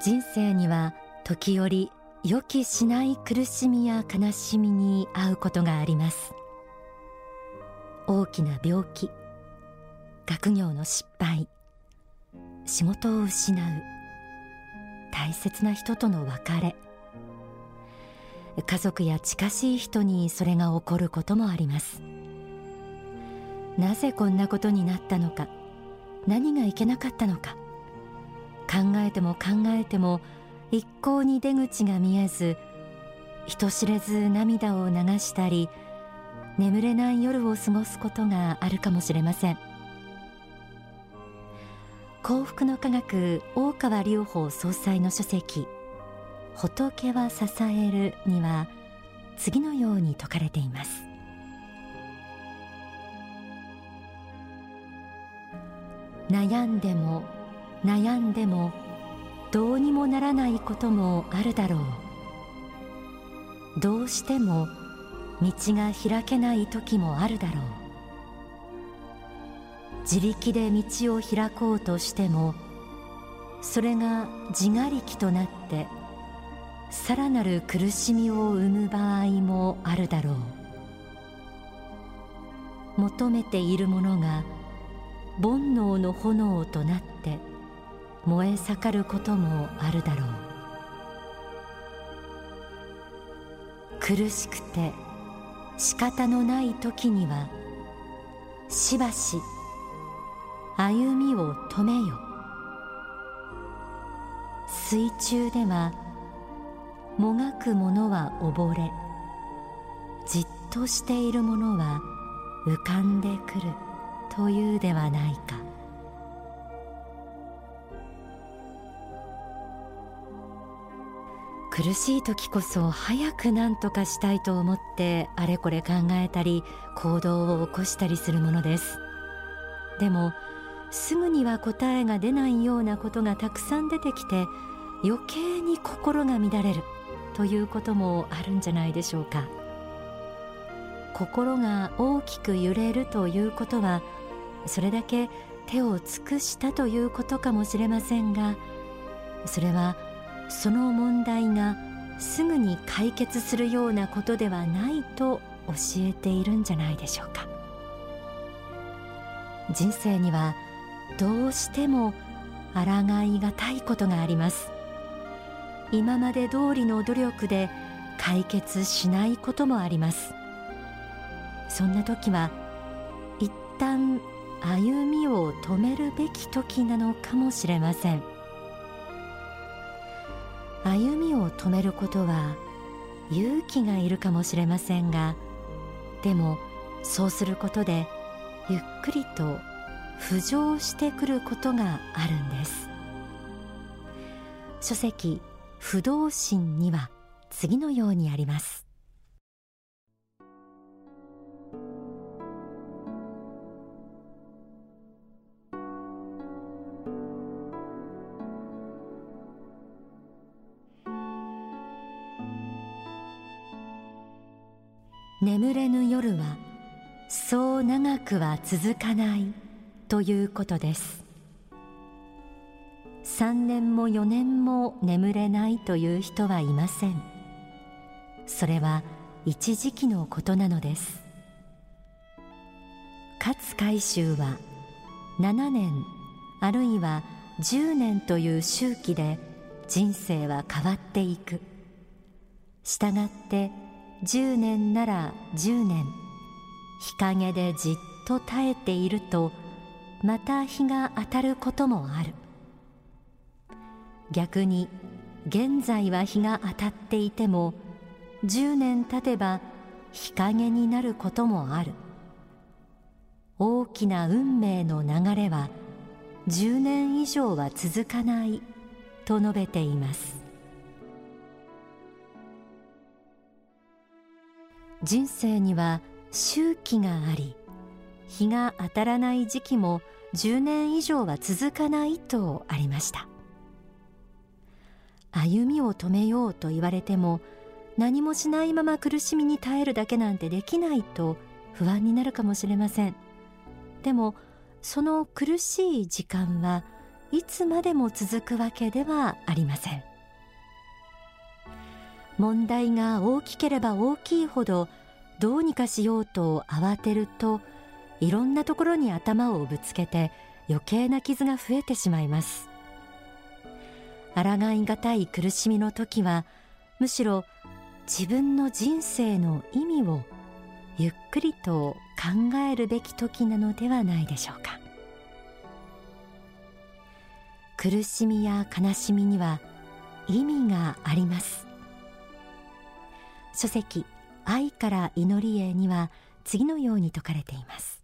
人生には時折予期しない苦しみや悲しみに遭うことがあります。大きな病気学業の失敗仕事を失う大切な人との別れ家族や近しい人にそれが起こることもあります。なぜこんなことになったのか何がいけなかったのか。考えても考えても一向に出口が見えず人知れず涙を流したり眠れない夜を過ごすことがあるかもしれません。幸福の科学大川隆法総裁の書籍仏は支えるには次のように説かれています。悩んでも悩んでもどうにもならないこともあるだろう。どうしても道が開けない時もあるだろう。自力で道を開こうとしてもそれが自我力となってさらなる苦しみを生む場合もあるだろう。求めているものが煩悩の炎となって燃え盛ることもあるだろう。苦しくて仕方のない時にはしばし歩みを止めよ。水中ではもがくものは溺れじっとしているものは浮かんでくるというではないか。苦しい時こそ早く何とかしたいと思ってあれこれ考えたり行動を起こしたりするものです。でもすぐには答えが出ないようなことがたくさん出てきて余計に心が乱れるということもあるんじゃないでしょうか。心が大きく揺れるということはそれだけ手を尽くしたということかもしれませんがそれはその問題がすぐに解決するようなことではないと教えているんじゃないでしょうか。人生にはどうしても抗いがたいことがあります。今まで通りの努力で解決しないこともあります。そんな時は一旦歩みを止めるべき時なのかもしれません。歩みを止めることは勇気がいるかもしれませんがでもそうすることでゆっくりと浮上してくることがあるんです。書籍不動心には次のようにあります。くは続かないということです。3年も4年も眠れないという人はいません。それは一時期のことなのです。勝海舟は7年あるいは10年という周期で人生は変わっていく。したがって10年なら10年。日陰でじっと耐えているとまた日が当たることもある逆に現在は日が当たっていても10年経てば日陰になることもある大きな運命の流れは10年以上は続かないと述べています人生には周期があり日が当たらない時期も10年以上は続かないとありました。歩みを止めようと言われても何もしないまま苦しみに耐えるだけなんてできないと不安になるかもしれません。でもその苦しい時間はいつまでも続くわけではありません。問題が大きければ大きいほどどうにかしようと慌てるといろんなところに頭をぶつけて余計な傷が増えてしまいます。抗いがたい苦しみの時はむしろ自分の人生の意味をゆっくりと考えるべき時なのではないでしょうか。苦しみや悲しみには意味があります。書籍愛から祈りへには次のように説かれています。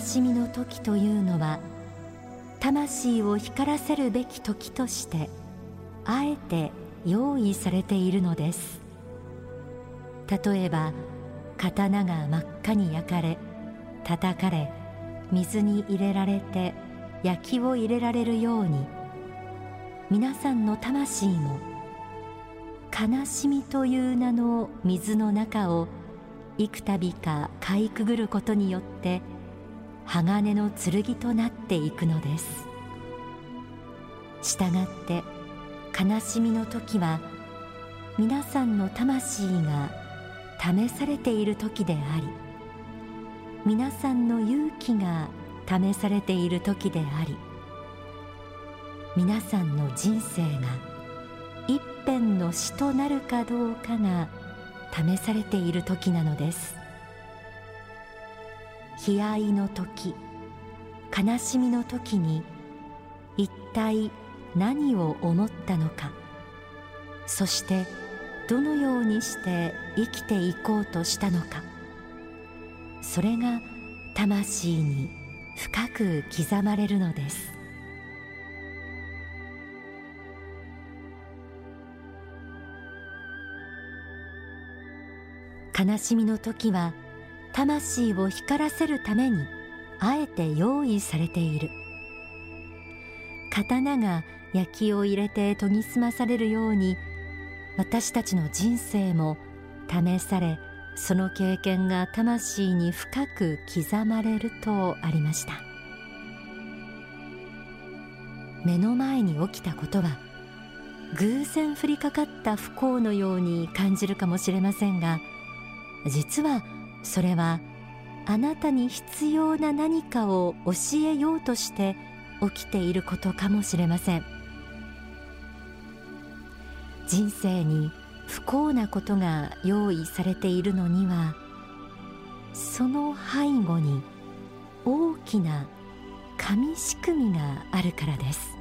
悲しみの時というのは魂を光らせるべき時としてあえて用意されているのです。例えば刀が真っ赤に焼かれ叩かれ水に入れられて焼きを入れられるように皆さんの魂も悲しみという名の水の中を幾度かかいくぐることによって鋼の剣となっていくのです。したがって悲しみの時は皆さんの魂が試されている時であり皆さんの勇気が試されている時であり皆さんの人生が一辺の死となるかどうかが試されている時なのです。悲哀の時悲しみの時に一体何を思ったのか。そしてどのようにして生きていこうとしたのか。それが魂に深く刻まれるのです。悲しみの時は魂を光らせるためにあえて用意されている。刀が焼きを入れて研ぎ澄まされるように私たちの人生も試されその経験が魂に深く刻まれるとありました。目の前に起きたことは偶然降りかかった不幸のように感じるかもしれませんが実はそれはあなたに必要な何かを教えようとして起きていることかもしれません。人生に不幸なことが用意されているのにはその背後に大きな神仕組みがあるからです。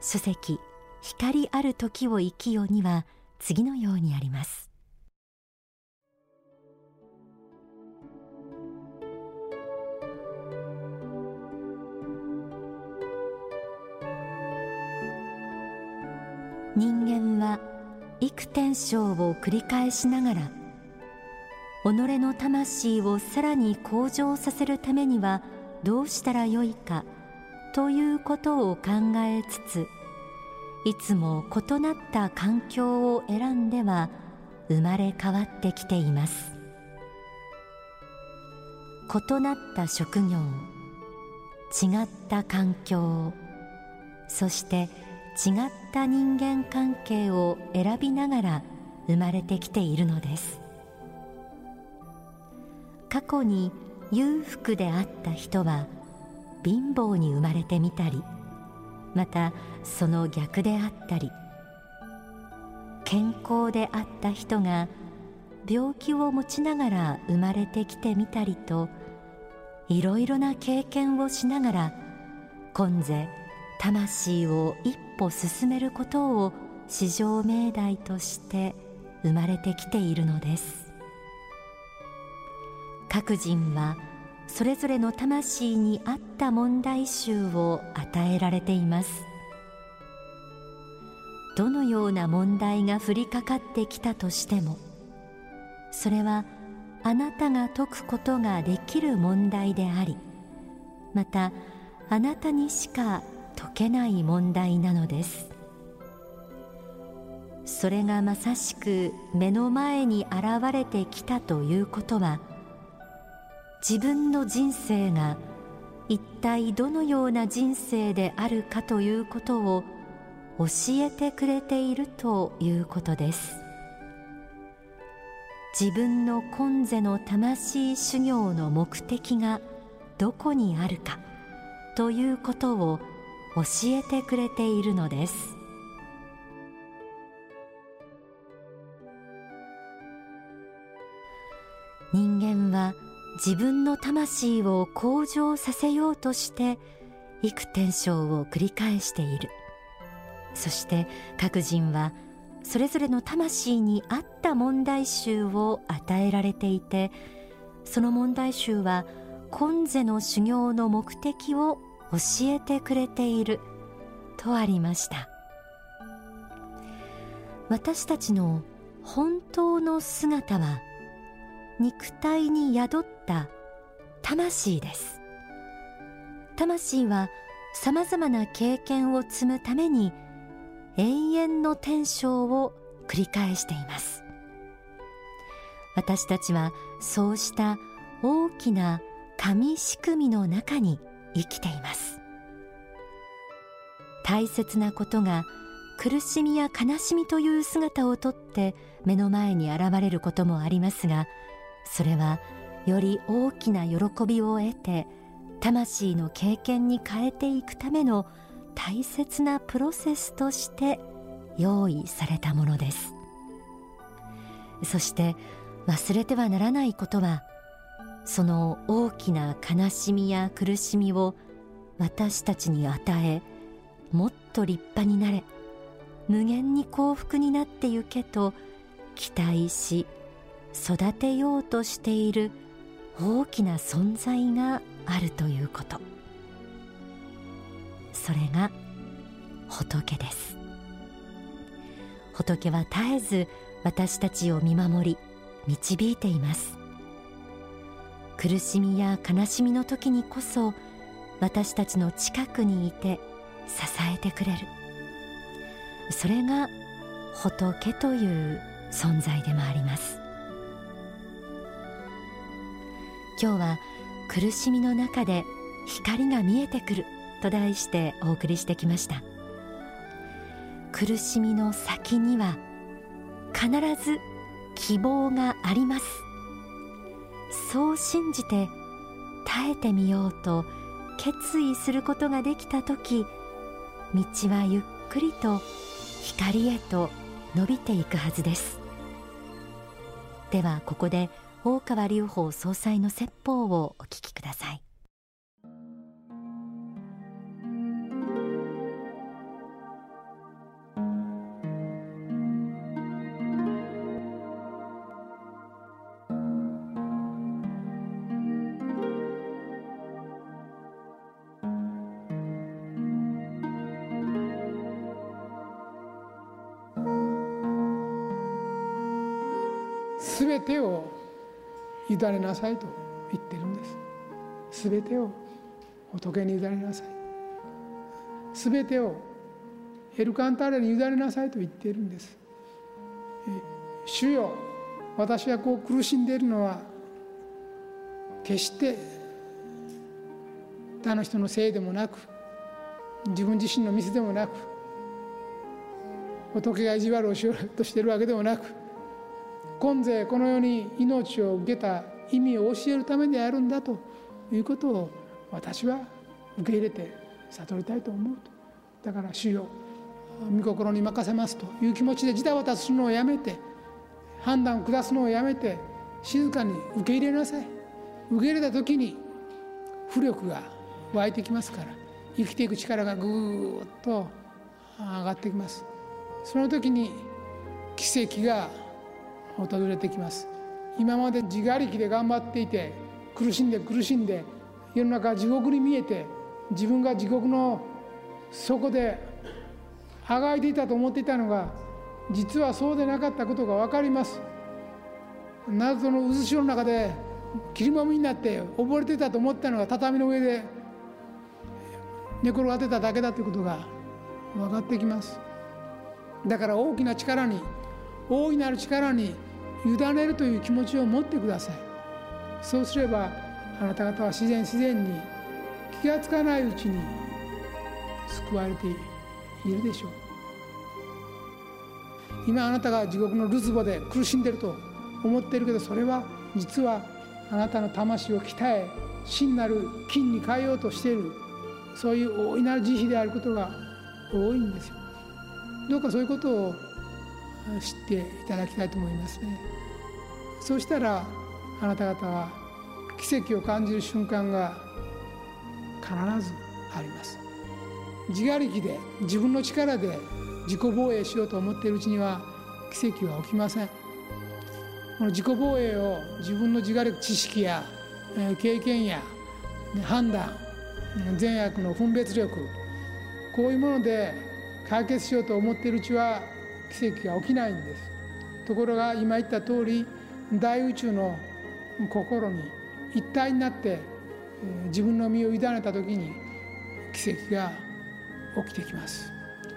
書籍光ある時を生きよには次のようにあります。人間は幾転生を繰り返しながら己の魂をさらに向上させるためにはどうしたらよいかということを考えつついつも異なった環境を選んでは生まれ変わってきています。異なった職業違った環境そして違った人間関係を選びながら生まれてきているのです。過去に裕福であった人は貧乏に生まれてみたりまたその逆であったり健康であった人が病気を持ちながら生まれてきてみたりといろいろな経験をしながら今世魂を一歩進めることを至上命題として生まれてきているのです。各人はそれぞれの魂に合った問題集を与えられています。どのような問題が降りかかってきたとしてもそれはあなたが解くことができる問題でありまたあなたにしか解けない問題なのです。それがまさしく目の前に現れてきたということは自分の人生が一体どのような人生であるかということを教えてくれているということです。自分の今世の魂修行の目的がどこにあるかということを教えてくれているのです。人間は自分の魂を向上させようとして幾転生を繰り返している。そして各人はそれぞれの魂に合った問題集を与えられていてその問題集は今世の修行の目的を教えてくれている。とありました。私たちの本当の姿は肉体に宿った魂です。魂はさまざまな経験を積むために永遠の天生を繰り返しています。私たちはそうした大きな神仕組みの中に生きています。大切なことが苦しみや悲しみという姿をとって目の前に現れることもありますがそれはより大きな喜びを得て魂の経験に変えていくための大切なプロセスとして用意されたものです。そして忘れてはならないことはその大きな悲しみや苦しみを私たちに与えもっと立派になれ。無限に幸福になってゆけと期待し育てようとしている大きな存在があるということ。それが仏です。仏は絶えず私たちを見守り導いています。苦しみや悲しみの時にこそ私たちの近くにいて支えてくれる。それが仏という存在でもあります。今日は苦しみの中で光が見えてくると題してお送りしてきました。苦しみの先には必ず希望があります。そう信じて耐えてみようと決意することができた時道はゆっくりと光へと伸びていくはずです。ではここで大川隆法総裁の説法をお聞きください。すべてを委ねなさいと言ってるんです。すべてを仏に委ねなさい。すべてをエルカンターレに委ねなさいと言っているんです。主よ私はこう苦しんでいるのは決して他の人のせいでもなく自分自身のミスでもなく仏が意地悪をしようとしているわけでもなく今世この世に命を受けた意味を教えるためにあるんだということを私は受け入れて悟りたいと思うと。だから主よ御心に任せますという気持ちでジタバタするのをやめて判断を下すのをやめて静かに受け入れなさい。受け入れた時に浮力が湧いてきますから生きていく力がぐーっと上がってきます。その時に奇跡が訪れてきます。今まで自我力で頑張っていて苦しんで苦しんで世の中地獄に見えて自分が地獄の底であがいていたと思っていたのが実はそうでなかったことが分かります。謎の渦潮の中で切りもみになって溺れてたと思ったのが畳の上で寝転がってただけだということが分かってきます。だから大きな力に大いなる力に委ねるという気持ちを持ってください。そうすればあなた方は自然自然に気がつかないうちに救われているでしょう。今あなたが地獄のるつぼで苦しんでると思ってるけどそれは実はあなたの魂を鍛え真なる金に変えようとしているそういう大いなる慈悲であることが多いんですよ。どうかそういうことを知っていただきたいと思いますね。そうしたらあなた方は奇跡を感じる瞬間が必ずあります。自我力で自分の力で自己防衛しようと思っているうちには奇跡は起きません。この自己防衛を自分の自我力知識や経験や判断善悪の分別力こういうもので解決しようと思っているうちは奇跡が起きないんです。ところが今言った通り大宇宙の心に一体になって自分の身を委ねた時に奇跡が起きてきます。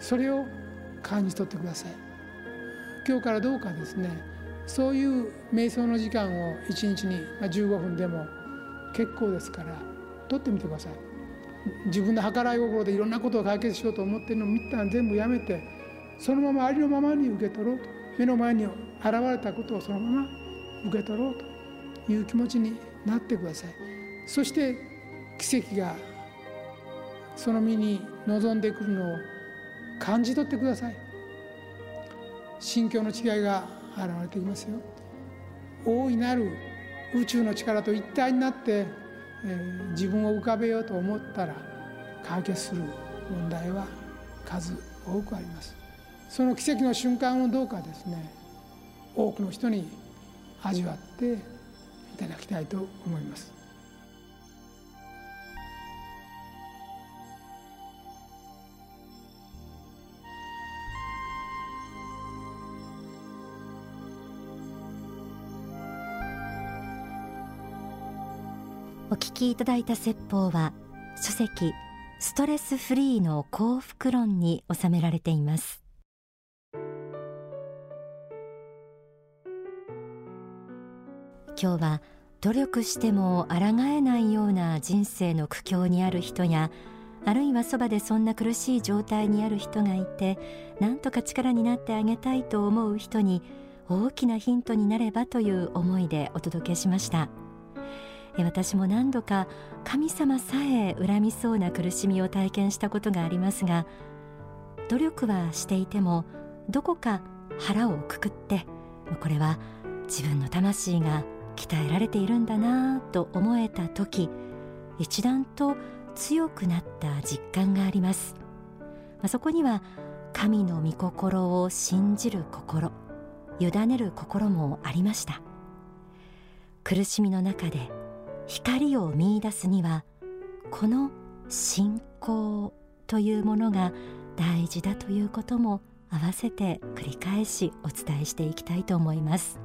それを感じ取ってください。今日からどうかですね。そういう瞑想の時間を1日に15分でも結構ですから取ってみてください。自分の計らい心でいろんなことを解決しようと思ってるのを一旦全部やめてそのままありのままに受け取ろうと目の前に現れたことをそのまま受け取ろうという気持ちになってください。そして奇跡がその身に望んでくるのを感じ取ってください。心境の違いが現れてきますよ。大いなる宇宙の力と一体になって、えー、自分を浮かべようと思ったら解決する問題は数多くあります。その奇跡の瞬間をどうかですね多くの人に味わっていただきたいと思います。お聞きいただいた説法は書籍ストレスフリーの幸福論に収められています。今日は努力しても抗えないような人生の苦境にある人やあるいはそばでそんな苦しい状態にある人がいて何とか力になってあげたいと思う人に大きなヒントになればという思いでお届けしました。私も何度か神様さえ恨みそうな苦しみを体験したことがありますが努力はしていてもどこか腹をくくってこれは自分の魂が鍛えられているんだなと思えた時一段と強くなった実感があります。そこには神の御心を信じる心委ねる心もありました。苦しみの中で光を見いだすにはこの信仰というものが大事だということも合わせて繰り返しお伝えしていきたいと思います。